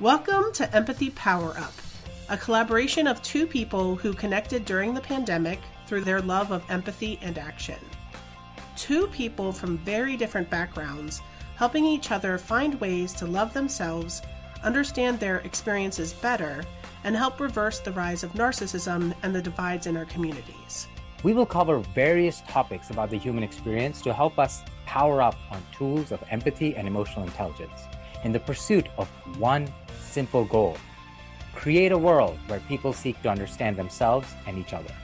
Welcome to Empathy Power Up, a collaboration of two people who connected during the pandemic through their love of empathy and action. Two people from very different backgrounds helping each other find ways to love themselves, understand their experiences better, and help reverse the rise of narcissism and the divides in our communities. We will cover various topics about the human experience to help us power up on tools of empathy and emotional intelligence in the pursuit of one simple goal create a world where people seek to understand themselves and each other.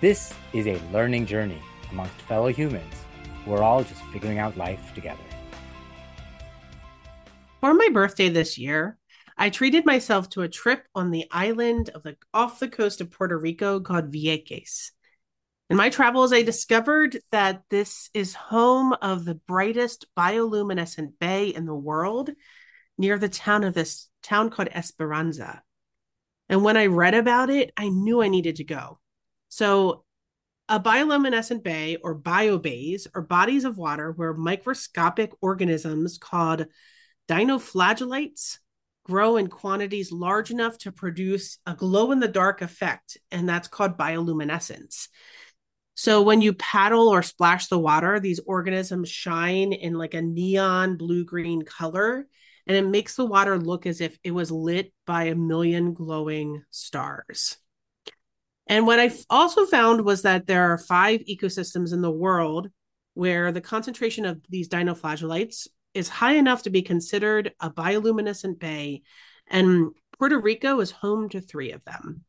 This is a learning journey amongst fellow humans. We're all just figuring out life together. For my birthday this year, I treated myself to a trip on the island of the off the coast of Puerto Rico called Vieques. In my travels, I discovered that this is home of the brightest bioluminescent bay in the world near the town of this town called Esperanza. And when I read about it, I knew I needed to go. So, a bioluminescent bay or biobays are bodies of water where microscopic organisms called dinoflagellates grow in quantities large enough to produce a glow in the dark effect, and that's called bioluminescence. So when you paddle or splash the water, these organisms shine in like a neon blue green color, and it makes the water look as if it was lit by a million glowing stars. And what I also found was that there are five ecosystems in the world where the concentration of these dinoflagellates is high enough to be considered a bioluminescent bay, and Puerto Rico is home to three of them.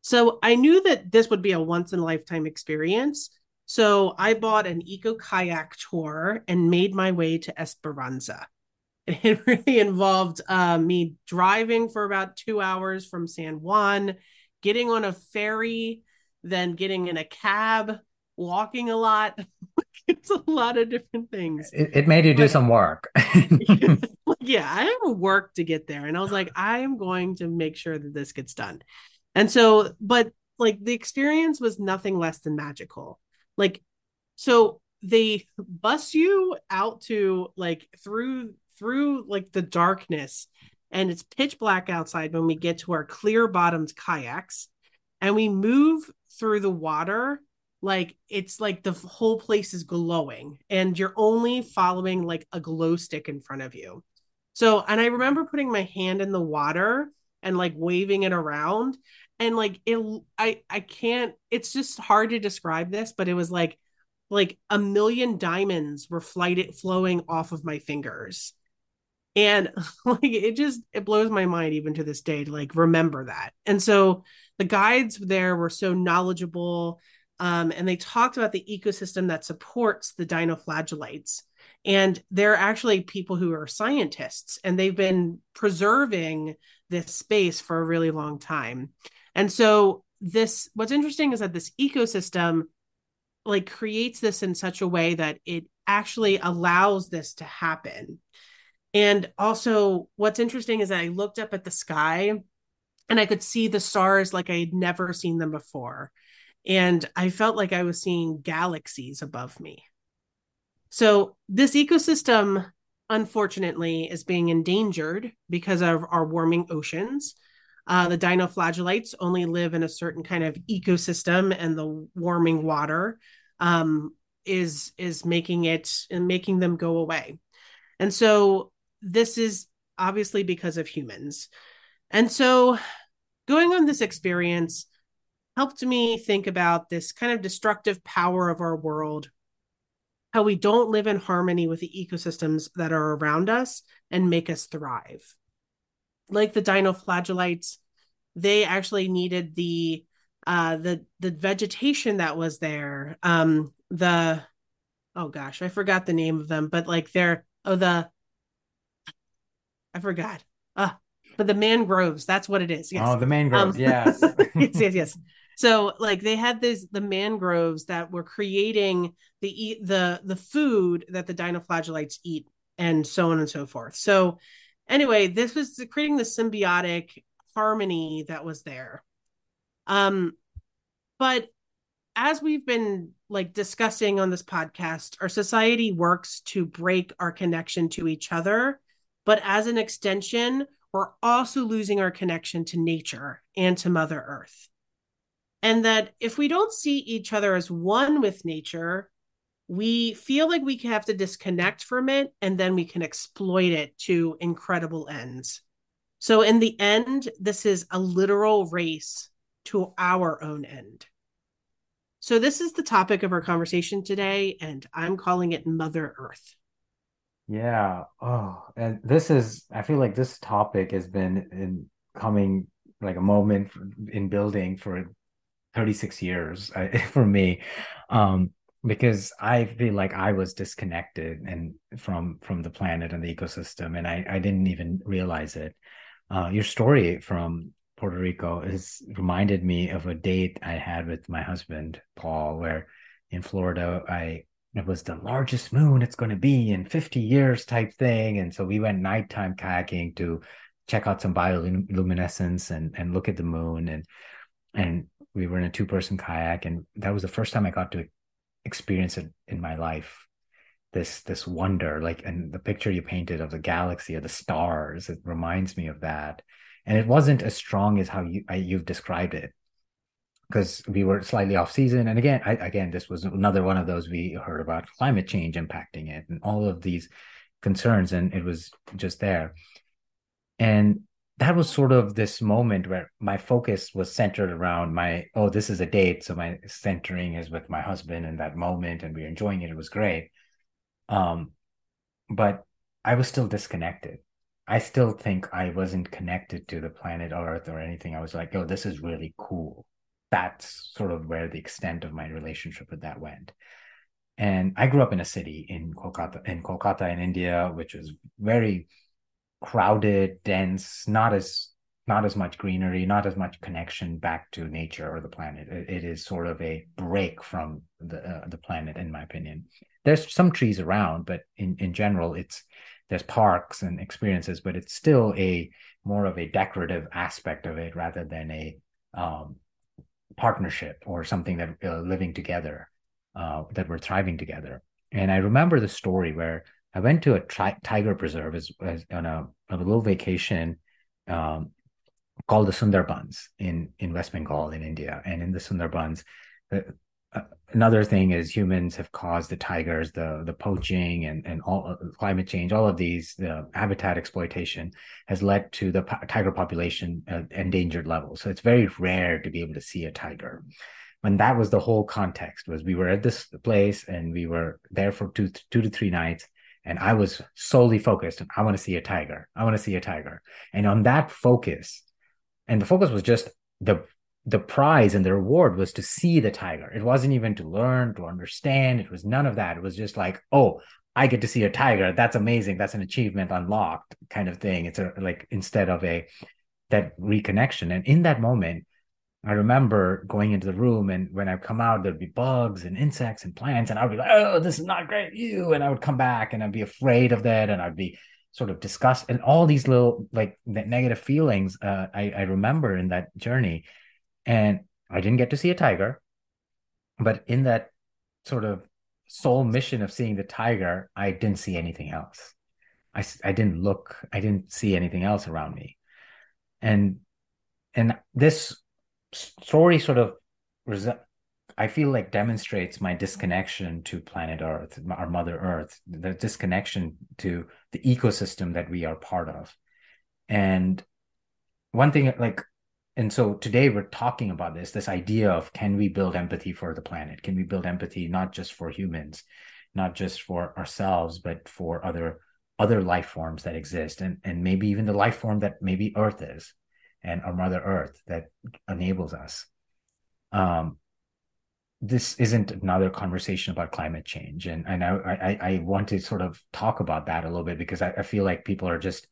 So I knew that this would be a once in a lifetime experience. So I bought an eco kayak tour and made my way to Esperanza. It really involved uh, me driving for about two hours from San Juan, getting on a ferry, then getting in a cab, walking a lot. it's a lot of different things. It, it made you do some work. yeah, I have work to get there. And I was like, I am going to make sure that this gets done. And so, but like the experience was nothing less than magical. Like, so they bus you out to like through through like the darkness and it's pitch black outside when we get to our clear bottomed kayaks and we move through the water like it's like the whole place is glowing and you're only following like a glow stick in front of you. So and i remember putting my hand in the water and like waving it around and like it i i can't it's just hard to describe this but it was like like a million diamonds were flighted flowing off of my fingers and like it just it blows my mind even to this day to like remember that. And so the guides there were so knowledgeable um, and they talked about the ecosystem that supports the dinoflagellates. And they're actually people who are scientists and they've been preserving this space for a really long time. And so this what's interesting is that this ecosystem like creates this in such a way that it actually allows this to happen. And also what's interesting is that I looked up at the sky and I could see the stars like I had never seen them before. And I felt like I was seeing galaxies above me. So this ecosystem unfortunately is being endangered because of our warming oceans uh, the dinoflagellates only live in a certain kind of ecosystem, and the warming water um, is is making it and making them go away. And so this is obviously because of humans. And so going on this experience helped me think about this kind of destructive power of our world how we don't live in harmony with the ecosystems that are around us and make us thrive like the dinoflagellates, they actually needed the uh the the vegetation that was there. Um the oh gosh, I forgot the name of them, but like they're oh the I forgot. Ah, but the mangroves, that's what it is. Yes. Oh, the mangroves, um, yes. yes, yes, yes. So like they had this the mangroves that were creating the the the food that the dinoflagellates eat and so on and so forth. So anyway, this was creating the symbiotic harmony that was there. Um, but as we've been like discussing on this podcast, our society works to break our connection to each other. But as an extension, we're also losing our connection to nature and to Mother Earth. And that if we don't see each other as one with nature, we feel like we have to disconnect from it and then we can exploit it to incredible ends. So, in the end, this is a literal race to our own end. So, this is the topic of our conversation today, and I'm calling it Mother Earth. Yeah. Oh, and this is, I feel like this topic has been in coming like a moment in building for 36 years for me. Um, because I feel like I was disconnected and from from the planet and the ecosystem, and I, I didn't even realize it. Uh, your story from Puerto Rico has reminded me of a date I had with my husband Paul, where in Florida I it was the largest moon it's going to be in 50 years type thing, and so we went nighttime kayaking to check out some bioluminescence and and look at the moon. And and we were in a two person kayak. And that was the first time I got to experience it in my life. This this wonder like and the picture you painted of the galaxy of the stars it reminds me of that. And it wasn't as strong as how you I, you've described it because we were slightly off season. And again I, again this was another one of those we heard about climate change impacting it and all of these concerns and it was just there. And that was sort of this moment where my focus was centered around my oh this is a date so my centering is with my husband in that moment and we are enjoying it. It was great. Um but i was still disconnected. I still think i wasn't connected to the planet earth or anything. I was like oh this is really cool that's sort of where the extent of my relationship with that went and i grew up in a city in kolkata in kolkata in india which was very crowded, dense, not as not as much greenery, not as much connection back to nature or the planet. it, it is sort of a break from the uh, the planet, in my opinion. There's some trees around, but in in general, it's there's parks and experiences, but it's still a more of a decorative aspect of it rather than a um, partnership or something that uh, living together uh, that we're thriving together. And I remember the story where I went to a tri- tiger preserve as, as on a, a, little vacation um, called the Sundarbans in in West Bengal in India. And in the Sundarbans, uh, another thing is humans have caused the tigers, the the poaching, and and all uh, climate change. All of these, the habitat exploitation has led to the tiger population at endangered levels. So it's very rare to be able to see a tiger when that was the whole context was we were at this place and we were there for two two to three nights and I was solely focused on I want to see a tiger. I want to see a tiger. And on that focus, and the focus was just the the prize and the reward was to see the tiger. It wasn't even to learn, to understand. It was none of that. It was just like, oh, I get to see a tiger. That's amazing. That's an achievement unlocked kind of thing. It's a like instead of a that reconnection. And in that moment, I remember going into the room, and when I come out, there'd be bugs and insects and plants, and I would be like, "Oh, this is not great, you!" And I would come back, and I'd be afraid of that, and I'd be sort of disgust and all these little like negative feelings. Uh, I, I remember in that journey, and I didn't get to see a tiger, but in that sort of sole mission of seeing the tiger, I didn't see anything else. I I didn't look, I didn't see anything else around me, and and this story sort of I feel like demonstrates my disconnection to planet Earth, our Mother Earth, the disconnection to the ecosystem that we are part of. And one thing, like, and so today we're talking about this this idea of can we build empathy for the planet? Can we build empathy not just for humans, not just for ourselves, but for other other life forms that exist, and and maybe even the life form that maybe Earth is and our mother earth that enables us um, this isn't another conversation about climate change and, and I, I, I want to sort of talk about that a little bit because I, I feel like people are just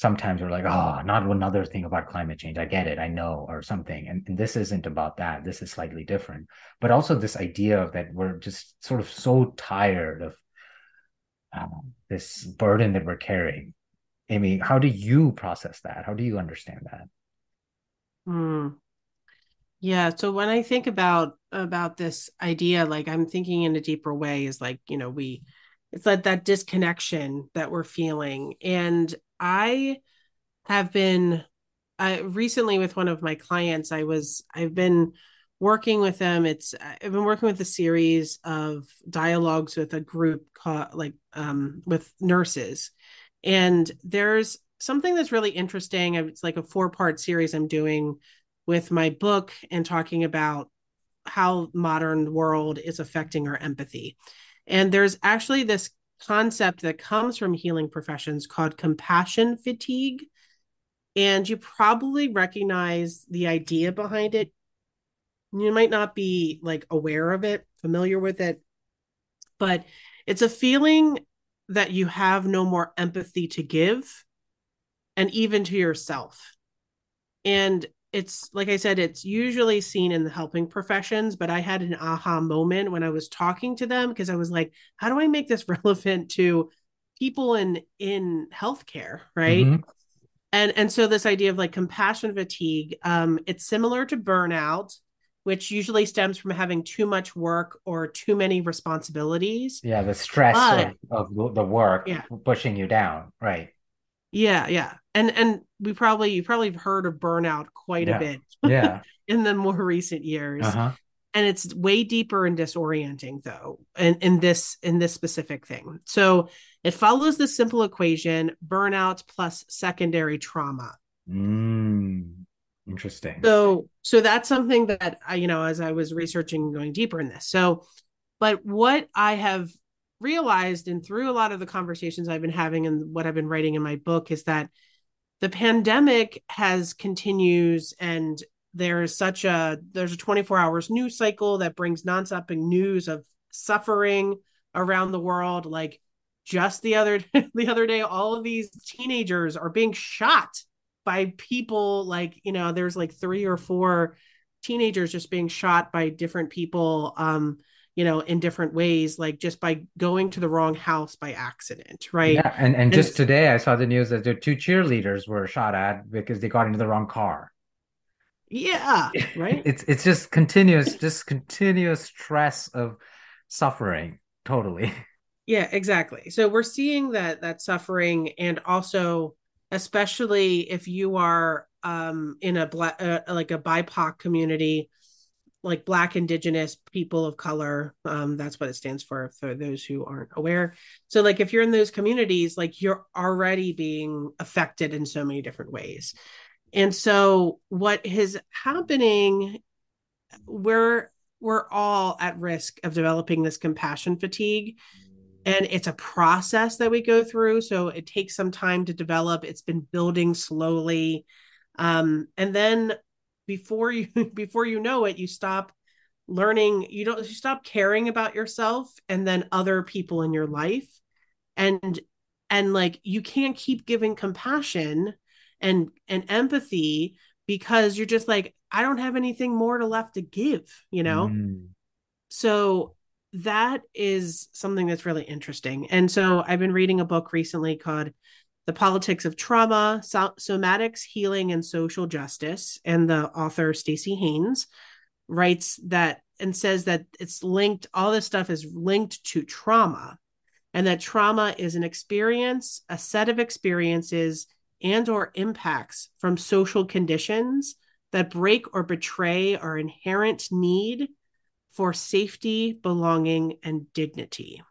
sometimes we're like oh not another thing about climate change. I get it. I know or something. And, and this isn't about that. This is slightly different. But also this idea of that we're just sort of so tired of um, this burden that we're carrying. Amy how do you process that? How do you understand that? Mm. Yeah. So when I think about about this idea, like I'm thinking in a deeper way, is like, you know, we it's like that disconnection that we're feeling. And I have been I recently with one of my clients I was I've been working with them. It's I've been working with a series of dialogues with a group called like um with nurses. And there's something that's really interesting it's like a four part series I'm doing with my book and talking about how modern world is affecting our empathy. And there's actually this concept that comes from healing professions called compassion fatigue. And you probably recognize the idea behind it. You might not be like aware of it, familiar with it, but it's a feeling that you have no more empathy to give and even to yourself. And it's like I said, it's usually seen in the helping professions, but I had an aha moment when I was talking to them because I was like, how do I make this relevant to people in in healthcare, right? Mm-hmm. And and so this idea of like compassion fatigue, um, it's similar to burnout, which usually stems from having too much work or too many responsibilities. Yeah, the stress but, of, of the work yeah. pushing you down, right? Yeah, yeah. And and we probably you probably have heard of burnout quite yeah. a bit. Yeah. in the more recent years. Uh-huh. And it's way deeper and disorienting though, in, in this in this specific thing. So it follows the simple equation burnout plus secondary trauma. Mm, interesting. So so that's something that I, you know, as I was researching going deeper in this. So but what I have realized and through a lot of the conversations I've been having and what I've been writing in my book is that the pandemic has continues and there's such a there's a 24 hours news cycle that brings nonstop news of suffering around the world. Like just the other the other day all of these teenagers are being shot by people like you know there's like three or four teenagers just being shot by different people. Um you know in different ways like just by going to the wrong house by accident right? Yeah and, and, and just today i saw the news that the two cheerleaders were shot at because they got into the wrong car. Yeah right? It's it's just continuous just continuous stress of suffering totally. Yeah exactly. So we're seeing that that suffering and also especially if you are um in a black uh, like a bipoc community like black indigenous people of color um that's what it stands for for those who aren't aware. So like if you're in those communities like you're already being affected in so many different ways. And so what is happening we're we're all at risk of developing this compassion fatigue. And it's a process that we go through. So it takes some time to develop. It's been building slowly. Um, and then before you before you know it you stop learning you don't you stop caring about yourself and then other people in your life. And and like you can't keep giving compassion and and empathy because you're just like i don't have anything more to left to give you know? Mm. so that is something that's really interesting. And so i've been reading a book recently called the Politics of Trauma, so- Somatics, Healing, and Social Justice. And the author, Staci Haines, writes that and says that it's linked, all this stuff is linked to trauma, and that trauma is an experience, a set of experiences and or impacts from social conditions that break or betray our inherent need for safety, belonging, and dignity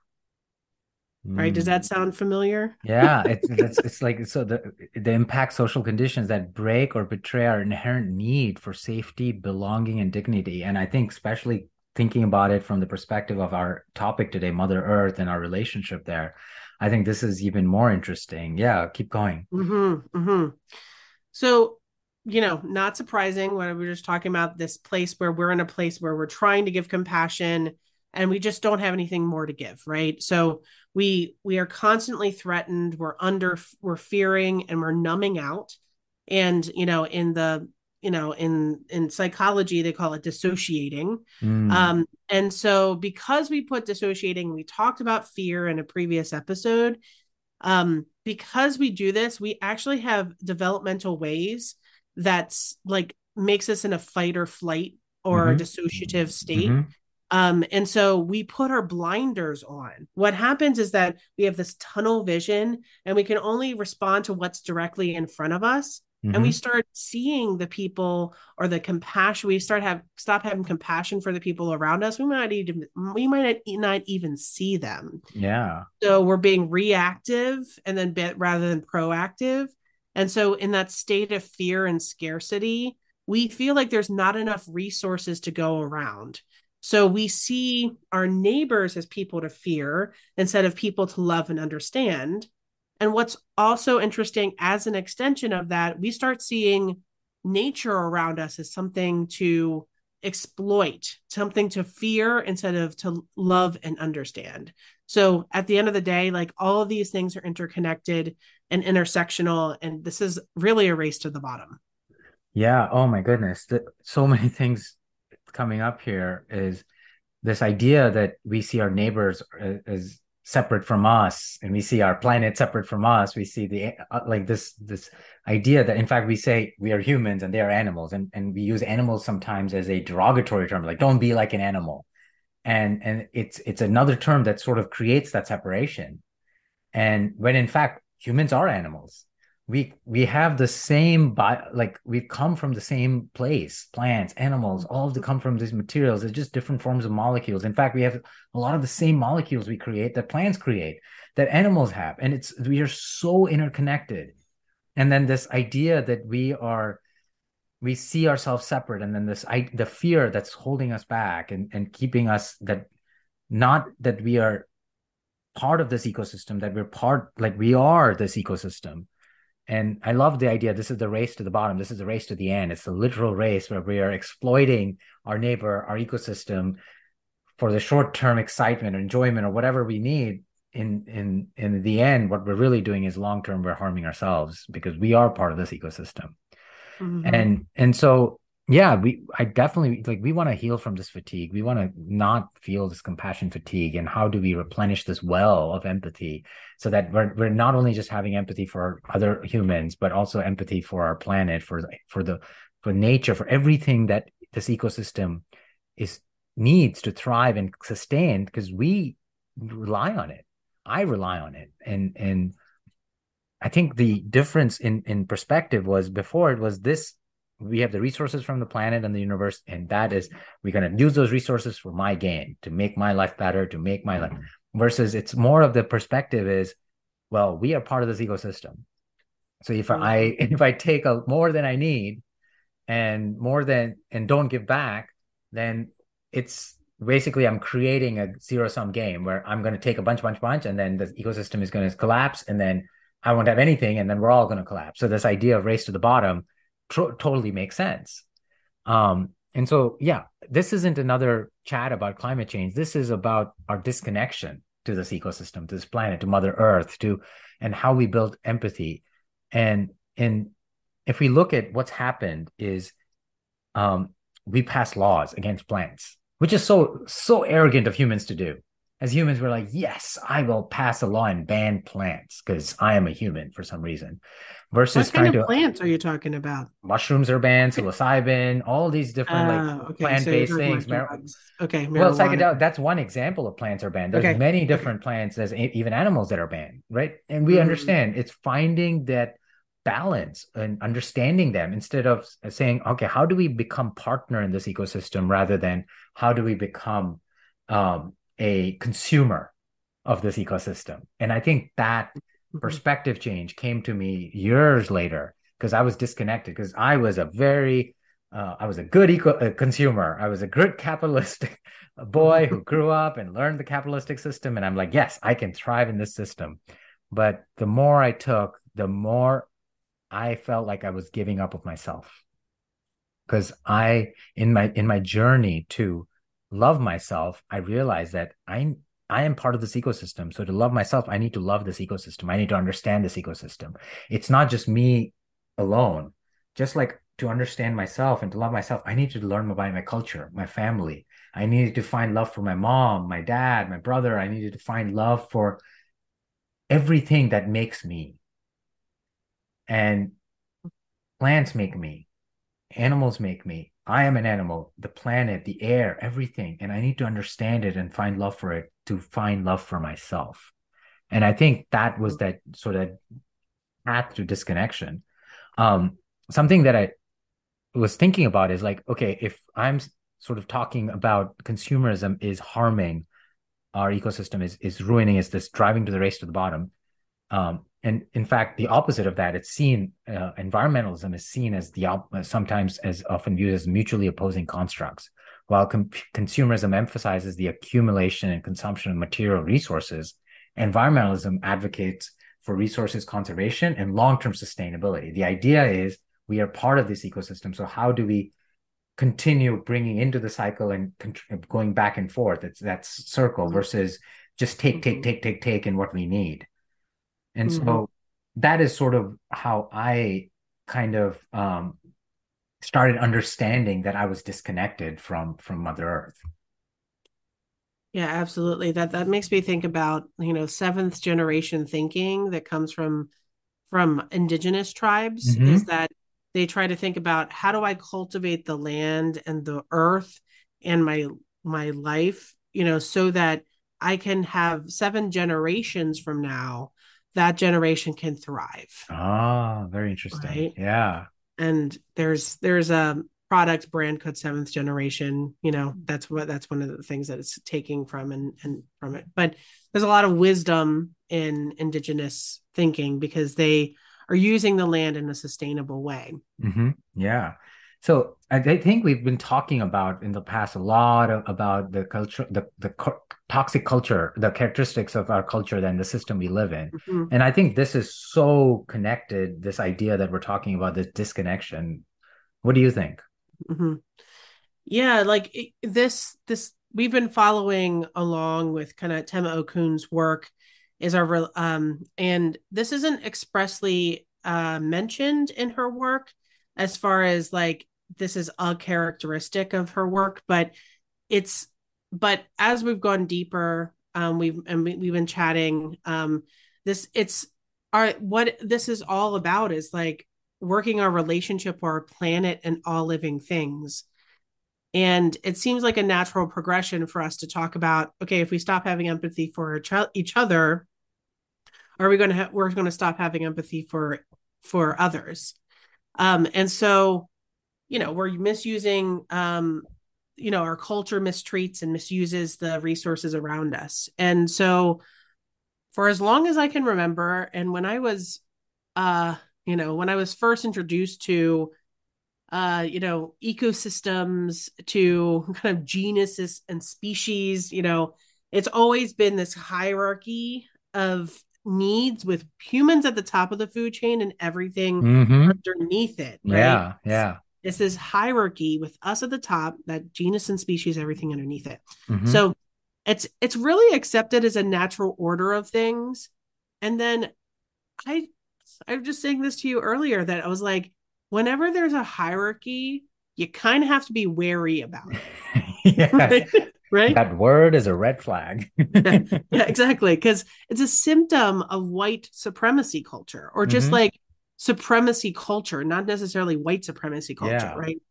right? Does that mm. sound familiar? Yeah it's, it's it's like so the the impact social conditions that break or betray our inherent need for safety belonging and dignity. And i think especially thinking about it from the perspective of our topic today mother earth and our relationship there i think this is even more interesting. Yeah keep going. Mm-hmm, mm-hmm. so you know not surprising when we are just talking about this place where we're in a place where we're trying to give compassion and we just don't have anything more to give right? So we we are constantly threatened we're under we're fearing and we're numbing out. And you know in the you know in in psychology they call it dissociating. Mm. um and so because we put dissociating we talked about fear in a previous episode. Um because we do this we actually have developmental ways that's like makes us in a fight or flight or mm-hmm. dissociative state. Mm-hmm Um, and so we put our blinders on. What happens is that we have this tunnel vision and we can only respond to what's directly in front of us. Mm-hmm. And we mm-hmm. start seeing the people or the compassion. We start have stop having compassion for the people around us. We might even we might not even see them. Yeah. So we're being reactive and then bit rather than proactive. And so in that state of fear and scarcity, we feel like there's not enough resources to go around. So we see our neighbors as people to fear instead of people to love and understand. And what's also interesting as an extension of that, we start seeing nature around us as something to exploit, something to fear instead of to love and understand. So at the end of the day, like all of these things are interconnected and intersectional. And this is really a race to the bottom. Yeah. Oh my goodness. So many things coming up here is this idea that we see our neighbors as separate from us and we see our planet separate from us. We see the uh, like this this idea that in fact we say we are humans and they are animals and and we use animals sometimes as a derogatory term like don't be like an animal. And and it's it's another term that sort of creates that separation. And when in fact humans are animals we we have the same bio, like we come from the same place plants animals all of them come from these materials. They're just different forms of molecules. In fact we have a lot of the same molecules we create that plants create that animals have. And it's we are so interconnected. And then this idea that we are we see ourselves separate and then this I, the fear that's holding us back and and keeping us that not that we are part of this ecosystem that we're part like we are this ecosystem and I love the idea. This is the race to the bottom. This is the race to the end. It's a literal race where we are exploiting our neighbor, our ecosystem for the short term excitement or enjoyment or whatever we need. In in in the end, what we're really doing is long term, we're harming ourselves because we are part of this ecosystem. Mm-hmm. And and so yeah we i definitely like we want to heal from this fatigue. We want to not feel this compassion fatigue and how do we replenish this well of empathy so that we're, we're not only just having empathy for other humans but also empathy for our planet for for the for nature for everything that this ecosystem is needs to thrive and sustain because we rely on it. I rely on it. And and i think the difference in in perspective was before it was this we have the resources from the planet and the universe and that is we're going to use those resources for my gain to make my life better to make my life versus it's more of the perspective is well we are part of this ecosystem so if mm-hmm. i if i take a more than i need and more than and don't give back then it's basically i'm creating a zero sum game where i'm going to take a bunch bunch bunch and then the ecosystem is going to collapse and then i won't have anything and then we're all going to collapse so this idea of race to the bottom tr- totally makes sense. Um, and so, yeah, this isn't another chat about climate change. This is about our disconnection to this ecosystem, to this planet, to Mother Earth, to and how we build empathy. And and if we look at what's happened, is um, we pass laws against plants, which is so so arrogant of humans to do as humans, we're like, yes, I will pass a law and ban plants because I am a human for some reason. Versus what kind of to, plants are you talking about? Mushrooms are banned, psilocybin, all these different uh, like okay, plant-based so things. Mar- okay, marijuana. well, psychedelic. That's one example of plants are banned. There's okay. many different okay. plants. There's even animals that are banned, right? And we mm-hmm. understand it's finding that balance and understanding them instead of saying, okay, how do we become partner in this ecosystem rather than how do we become um, a consumer of this ecosystem. And I think that mm-hmm. perspective change came to me years later because I was disconnected because I was a very uh, I was a good eco uh, consumer. I was a good capitalist boy who grew up and learned the capitalistic system. And I'm like, yes, I can thrive in this system. But the more I took, the more I felt like I was giving up of myself. Because I, in my in my journey to love myself, I realize that I I am part of this ecosystem. So to love myself, I need to love this ecosystem. I need to understand this ecosystem. It's not just me alone. Just like to understand myself and to love myself, I need to learn about my culture, my family. I needed to find love for my mom, my dad, my brother. I needed to find love for everything that makes me. And plants make me. Animals make me. I am an animal, the planet, the air, everything. And I need to understand it and find love for it to find love for myself. And I think that was that sort of path to disconnection. Um, something that I was thinking about is like, okay, if I'm sort of talking about consumerism is harming our ecosystem, is is ruining, is this driving to the race to the bottom. Um, and in fact, the opposite of that, it's seen uh, environmentalism is seen as the op- sometimes as often viewed as mutually opposing constructs. While com- consumerism emphasizes the accumulation and consumption of material resources, environmentalism advocates for resources conservation and long-term sustainability. The idea is we are part of this ecosystem. So how do we continue bringing into the cycle and con- going back and forth? It's that circle mm-hmm. versus just take, take, mm-hmm. take, take, take, and what we need. And mm-hmm. so that is sort of how I kind of um, started understanding that I was disconnected from from Mother Earth. Yeah, absolutely. That that makes me think about, you know, seventh generation thinking that comes from from indigenous tribes mm-hmm. is that they try to think about how do I cultivate the land and the earth and my my life, you know, so that I can have seven generations from now that generation can thrive. Ah, very interesting. Right? Yeah. And there's there's a product brand called seventh generation. You know, that's what that's one of the things that it's taking from and and from it. But there's a lot of wisdom in indigenous thinking because they are using the land in a sustainable way. Mm-hmm. Yeah. So I, think we've been talking about in the past a lot of, about the culture, the the toxic culture, the characteristics of our culture and the system we live in. Mm-hmm. And I think this is so connected. This idea that we're talking about, this disconnection. What do you think? Mm-hmm. Yeah, like it, this. This we've been following along with kind of Tema Okun's work is our um and this isn't expressly uh mentioned in her work as far as like this is a characteristic of her work, but it's but as we've gone deeper, um, we've and we, we've been chatting. Um, this it's our what this is all about is like working our relationship, our planet, and all living things. And it seems like a natural progression for us to talk about. Okay, if we stop having empathy for each other, are we going to ha- we're going to stop having empathy for for others? Um, and so you know we're misusing um you know our culture mistreats and misuses the resources around us and so for as long as i can remember and when i was uh you know when i was first introduced to uh you know ecosystems to kind of genuses and species you know it's always been this hierarchy of needs with humans at the top of the food chain and everything mm-hmm. underneath it right? yeah yeah it's this hierarchy with us at the top, that genus and species, everything underneath it. Mm-hmm. So it's it's really accepted as a natural order of things. And then I I was just saying this to you earlier that I was like, whenever there's a hierarchy, you kind of have to be wary about it. yeah. right? right? That word is a red flag. yeah, yeah, exactly. Because it's a symptom of white supremacy culture, or just mm-hmm. like supremacy culture, not necessarily white supremacy culture, yeah. right?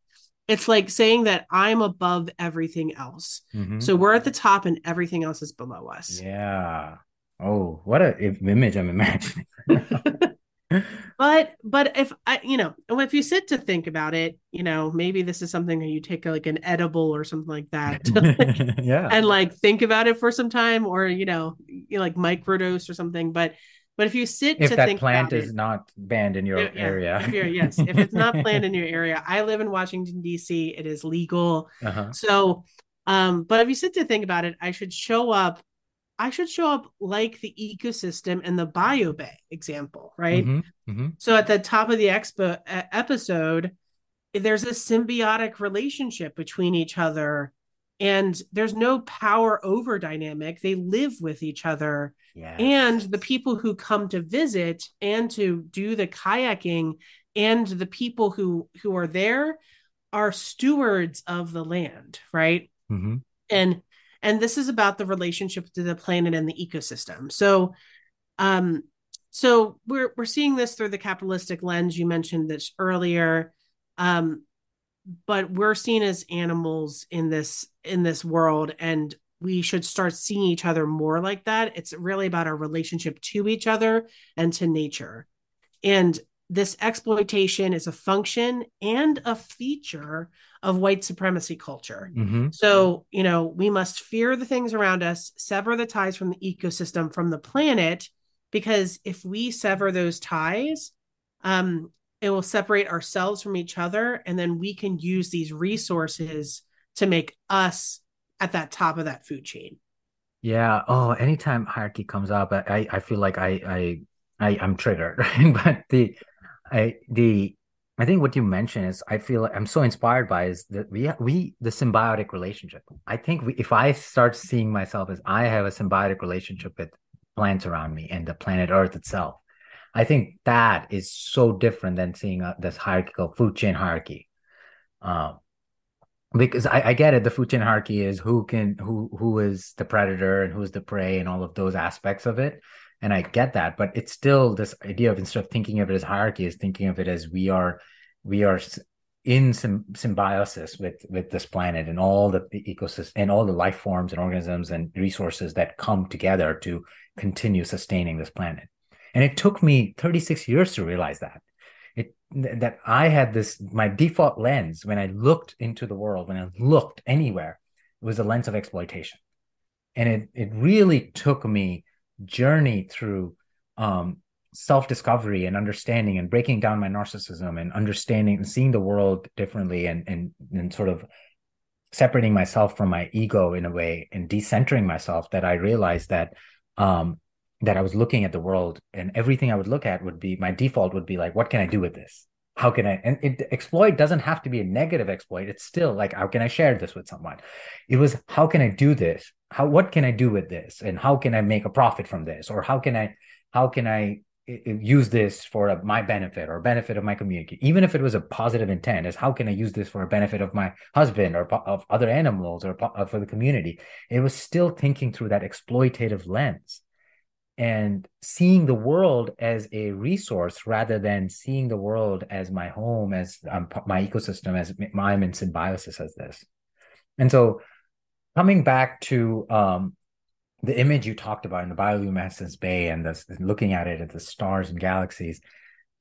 It's like saying that I'm above everything else. Mm-hmm. So we're at the top and everything else is below us. Yeah. Oh, what a image I'm imagining. but but if I you know if you sit to think about it, you know maybe this is something that you take like an edible or something like that, like, yeah, and like think about it for some time, or you know, you know, like microdose or something. But but if you sit if that plant is it, not banned in your yeah, area, if yes, if it's not planned in your area, I live in Washington D.C. It is legal. Uh-huh. So, um, but if you sit to think about it, I should show up. I should show up like the ecosystem and the biobay example, right? Mm-hmm, mm-hmm. So at the top of the expo uh, episode, there's a symbiotic relationship between each other and there's no power over dynamic. They live with each other. Yes. and the people who come to visit and to do the kayaking and the people who who are there are stewards of the land right? Mm-hmm. and and this is about the relationship to the planet and the ecosystem. So um so we're we're seeing this through the capitalistic lens. You mentioned this earlier. Um but we're seen as animals in this in this world and we should start seeing each other more like that it's really about our relationship to each other and to nature and this exploitation is a function and a feature of white supremacy culture. Mm-hmm. So, you know, we must fear the things around us, sever the ties from the ecosystem, from the planet, because if we sever those ties, um, it will separate ourselves from each other. And then we can use these resources to make us at that top of that food chain. Yeah. Oh, anytime hierarchy comes up, I, I feel like I, I, I, I'm triggered, right? But the, I the I think what you mentioned is I feel like I'm so inspired by is that we we the symbiotic relationship. I think we, if I start seeing myself as I have a symbiotic relationship with plants around me and the planet Earth itself, I think that is so different than seeing a, this hierarchical food chain hierarchy. Um, because I, I get it, the food chain hierarchy is who can who who is the predator and who's the prey and all of those aspects of it and i get that but it's still this idea of instead of thinking of it as hierarchy is thinking of it as we are we are in symbiosis with with this planet and all the ecosystem and all the life forms and organisms and resources that come together to continue sustaining this planet and it took me 36 years to realize that. It that i had this my default lens when i looked into the world when i looked anywhere it was a lens of exploitation. And it it really took me journey through um, self discovery and understanding and breaking down my narcissism and understanding and seeing the world differently and and and sort of separating myself from my ego in a way and decentering myself that I realized that um that I was looking at the world and everything I would look at would be my default would be like what can I do with this? How can I and it, exploit doesn't have to be a negative exploit. It's still like how can I share this with someone? It was how can I do this? How what can I do with this? And how can I make a profit from this? Or how can I how can I use this for a, my benefit or benefit of my community? Even if it was a positive intent is how can i use this for a benefit of my husband or of other animals or uh, for the community? It was still thinking through that exploitative lens and seeing the world as a resource rather than seeing the world as my home, as um, my ecosystem, as I'm in symbiosis as this. And so, coming back to um, the image you talked about in the bioluminescence bay and this, looking at it at the stars and galaxies,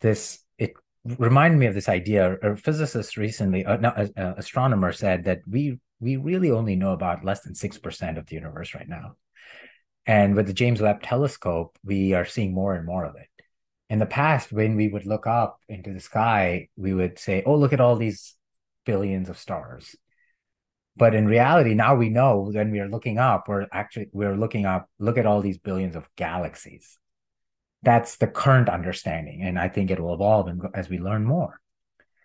this it reminded me of this idea. A physicist recently, uh, no, an astronomer said that we we really only know about less than six percent of the universe right now. And with the James Webb telescope, we are seeing more and more of it. In the past, when we would look up into the sky, we would say, oh, look at all these billions of stars. But in reality, now we know when we are looking up, we're actually we're looking up, look at all these billions of galaxies. That's the current understanding. And I think it will evolve as we learn more.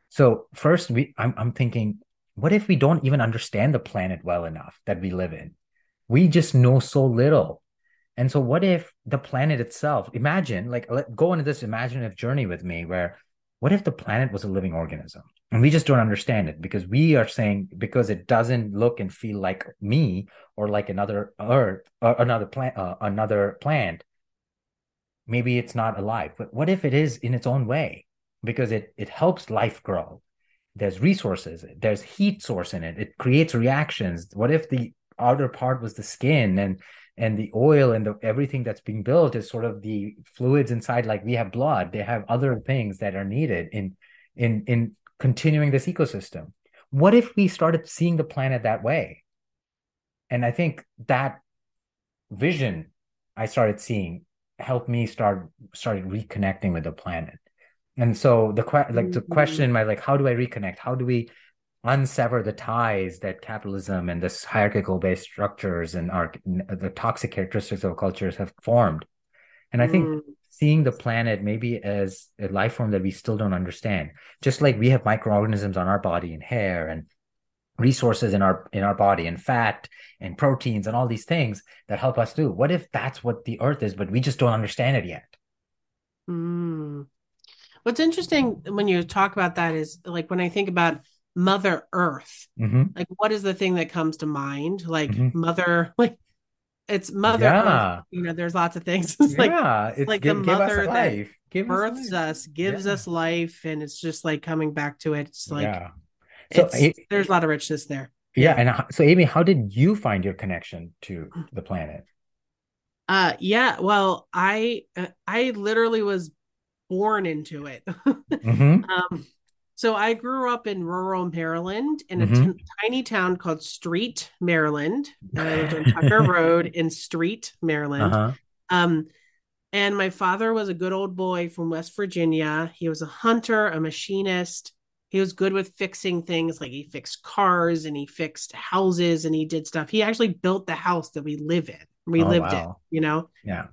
So first we I'm I'm thinking, what if we don't even understand the planet well enough that we live in? We just know so little and so, what if the planet itself, imagine, like, let, go into this imaginative journey with me where what if the planet was a living organism? And we just don't understand it because we are saying because it doesn't look and feel like me or like another earth or another plant uh, another plant maybe it's not alive but what if it is in its own way? Because it it helps life grow. There's resources there's heat source in it. It creates reactions. What if the outer part was the skin and and the oil and the everything that's being built is sort of the fluids inside like we have blood. They have other things that are needed in in in continuing this ecosystem. What if we started seeing the planet that way? And i think that vision i started seeing helped me start started reconnecting with the planet. And so the que- like the mm-hmm. question in my like how do i reconnect? How do we unsever the ties that capitalism and this hierarchical based structures and our the toxic characteristics of cultures have formed and i think mm. seeing the planet maybe as a life form that we still don't understand just like we have microorganisms on our body and hair and resources in our in our body and fat and proteins and all these things that help us do what if that's what the earth is but we just don't understand it yet mm. what's interesting when you talk about that is like when i think about mother earth mm-hmm. like what is the thing that comes to mind like mm-hmm. mother like it's mother yeah. earth. you know there's lots of things it's yeah, like it's like give, the mother that give births us, us gives yeah. us life and it's just like coming back to it it's like yeah So it, there's a lot of richness there. Yeah, and so Amy, how did you find your connection to the planet? Uh, yeah. Well, I uh, I literally was born into it. mm-hmm. um, so I grew up in rural Maryland in mm-hmm. a t- tiny town called Street, Maryland. And I lived on Tucker Road in Street, Maryland. Uh-huh. Um, and my father was a good old boy from West Virginia. He was a hunter, a machinist. He was good with fixing things like he fixed cars and he fixed houses and he did stuff. He actually built the house that we live in. We oh, lived wow. in, you know? Yeah.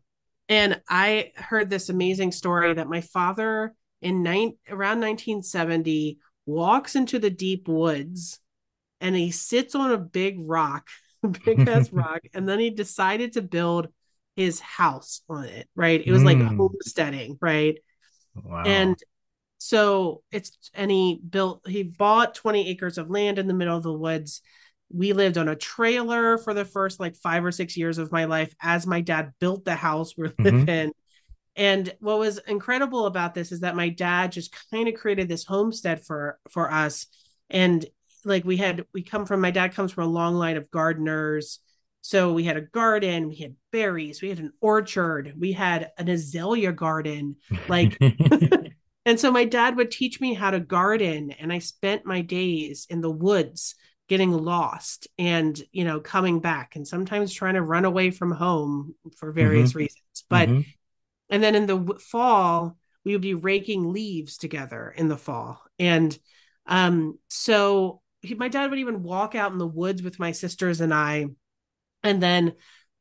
And I heard this amazing story that my father in nine, around 1970 walks into the deep woods and he sits on a big rock, big ass rock, and then he decided to build his house on it, right? It was mm. like homesteading, right? Wow. And so it's and he built he bought 20 acres of land in the middle of the woods. We lived on a trailer for the first like 5 or 6 years of my life as my dad built the house we're mm-hmm. living in. And what was incredible about this is that my dad just kind of created this homestead for for us and like we had we come from my dad comes from a long line of gardeners so we had a garden, we had berries, we had an orchard, we had an azalea garden. Like, and so my dad would teach me how to garden. And I spent my days in the woods getting lost and, you know, coming back and sometimes trying to run away from home for various mm-hmm. reasons. But, mm-hmm. And then in the fall, we would be raking leaves together in the fall. And um, so he, my dad would even walk out in the woods with my sisters and I and then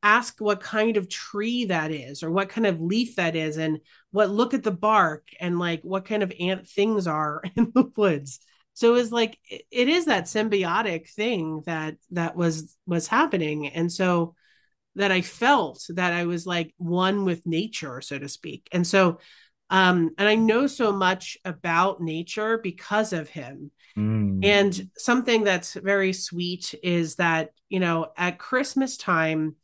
ask what kind of tree that is or what kind of leaf that is and what look at the bark and like what kind of ant things are in the woods so it was like it is that symbiotic thing that that was was happening and so that i felt that i was like one with nature so to speak and so um and i know so much about nature because of him Mm. And something that's very sweet is that, you know, at Christmas time,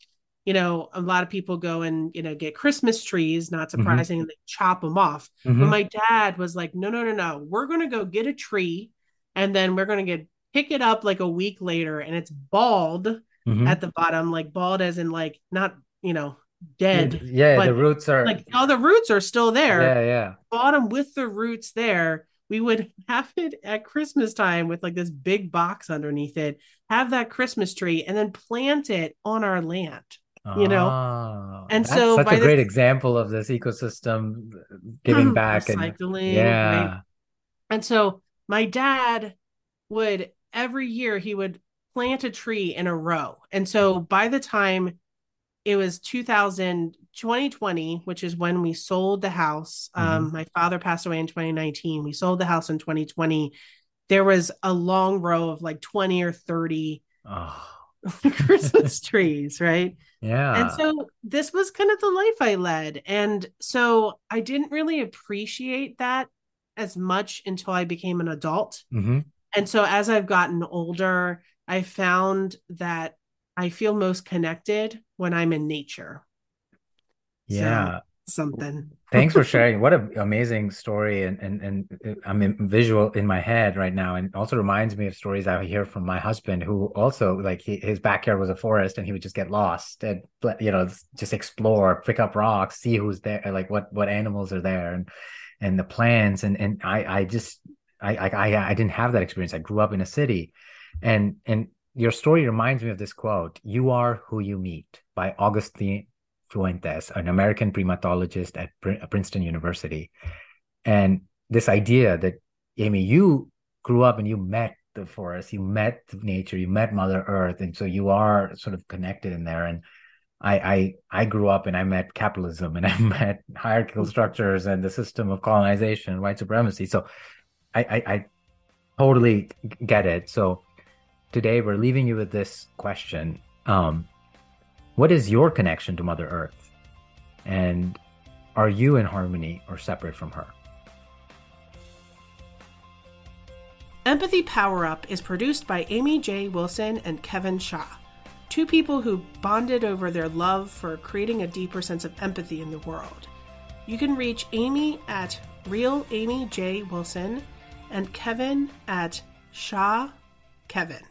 you know, a lot of people go and, you know, get Christmas trees, not mm-hmm. surprising, mm-hmm. they chop them off. Mm-hmm. But my dad was like, no, no, no, no, we're going to go get a tree and then we're going to get pick it up like a week later and it's bald mm-hmm. at the bottom, like bald as in like not, you know, dead. Yeah, the roots are like all the roots are still there. Yeah, yeah. Bottom with the roots there we would have it at Christmas time with like this big box underneath it, have that Christmas tree, and then plant it on our land. You know, oh, and so such a great example of this ecosystem giving back and yeah. Right? And so my dad would every year he would plant a tree in a row. And so by the time it was 2000 2020 which is when we sold the house mm-hmm. um, my father passed away in 2019 we sold the house in 2020 there was a long row of like 20 or 30 oh. christmas trees right yeah and so this was kind of the life i led and so i didn't really appreciate that as much until i became an adult mm-hmm. and so as i've gotten older i found that I feel most connected when I'm in nature. Yeah. So, something. Thanks for sharing. What an amazing story. And, and, and uh, I'm in visual in my head right now. And also reminds me of stories I hear from my husband, who also like he, his backyard was a forest and he would just get lost and, you know, just explore, pick up rocks, see who's there, like what, what animals are there and, and the plants. And, and I, I just, I, I, I didn't have that experience. I grew up in a city and, and your story reminds me of this quote You are who you meet by Agustín Fuentes, an American primatologist at uh, Princeton University. And this idea that, Amy, you grew up and you met the forest, you met nature, you met Mother Earth. And so you are sort of connected in there. And I, I I grew up and I met capitalism and I met hierarchical structures and the system of colonization, white supremacy. So I, I, I totally get it. So today we're leaving you with this question um, What is your connection to Mother Earth? And are you in harmony or separate from her? Empathy Power Up is produced by Amy J. Wilson and Kevin Shaw, two people who bonded over their love for creating a deeper sense of empathy in the world. You can reach Amy at Real Amy J. Wilson and Kevin at Shaw Kevin.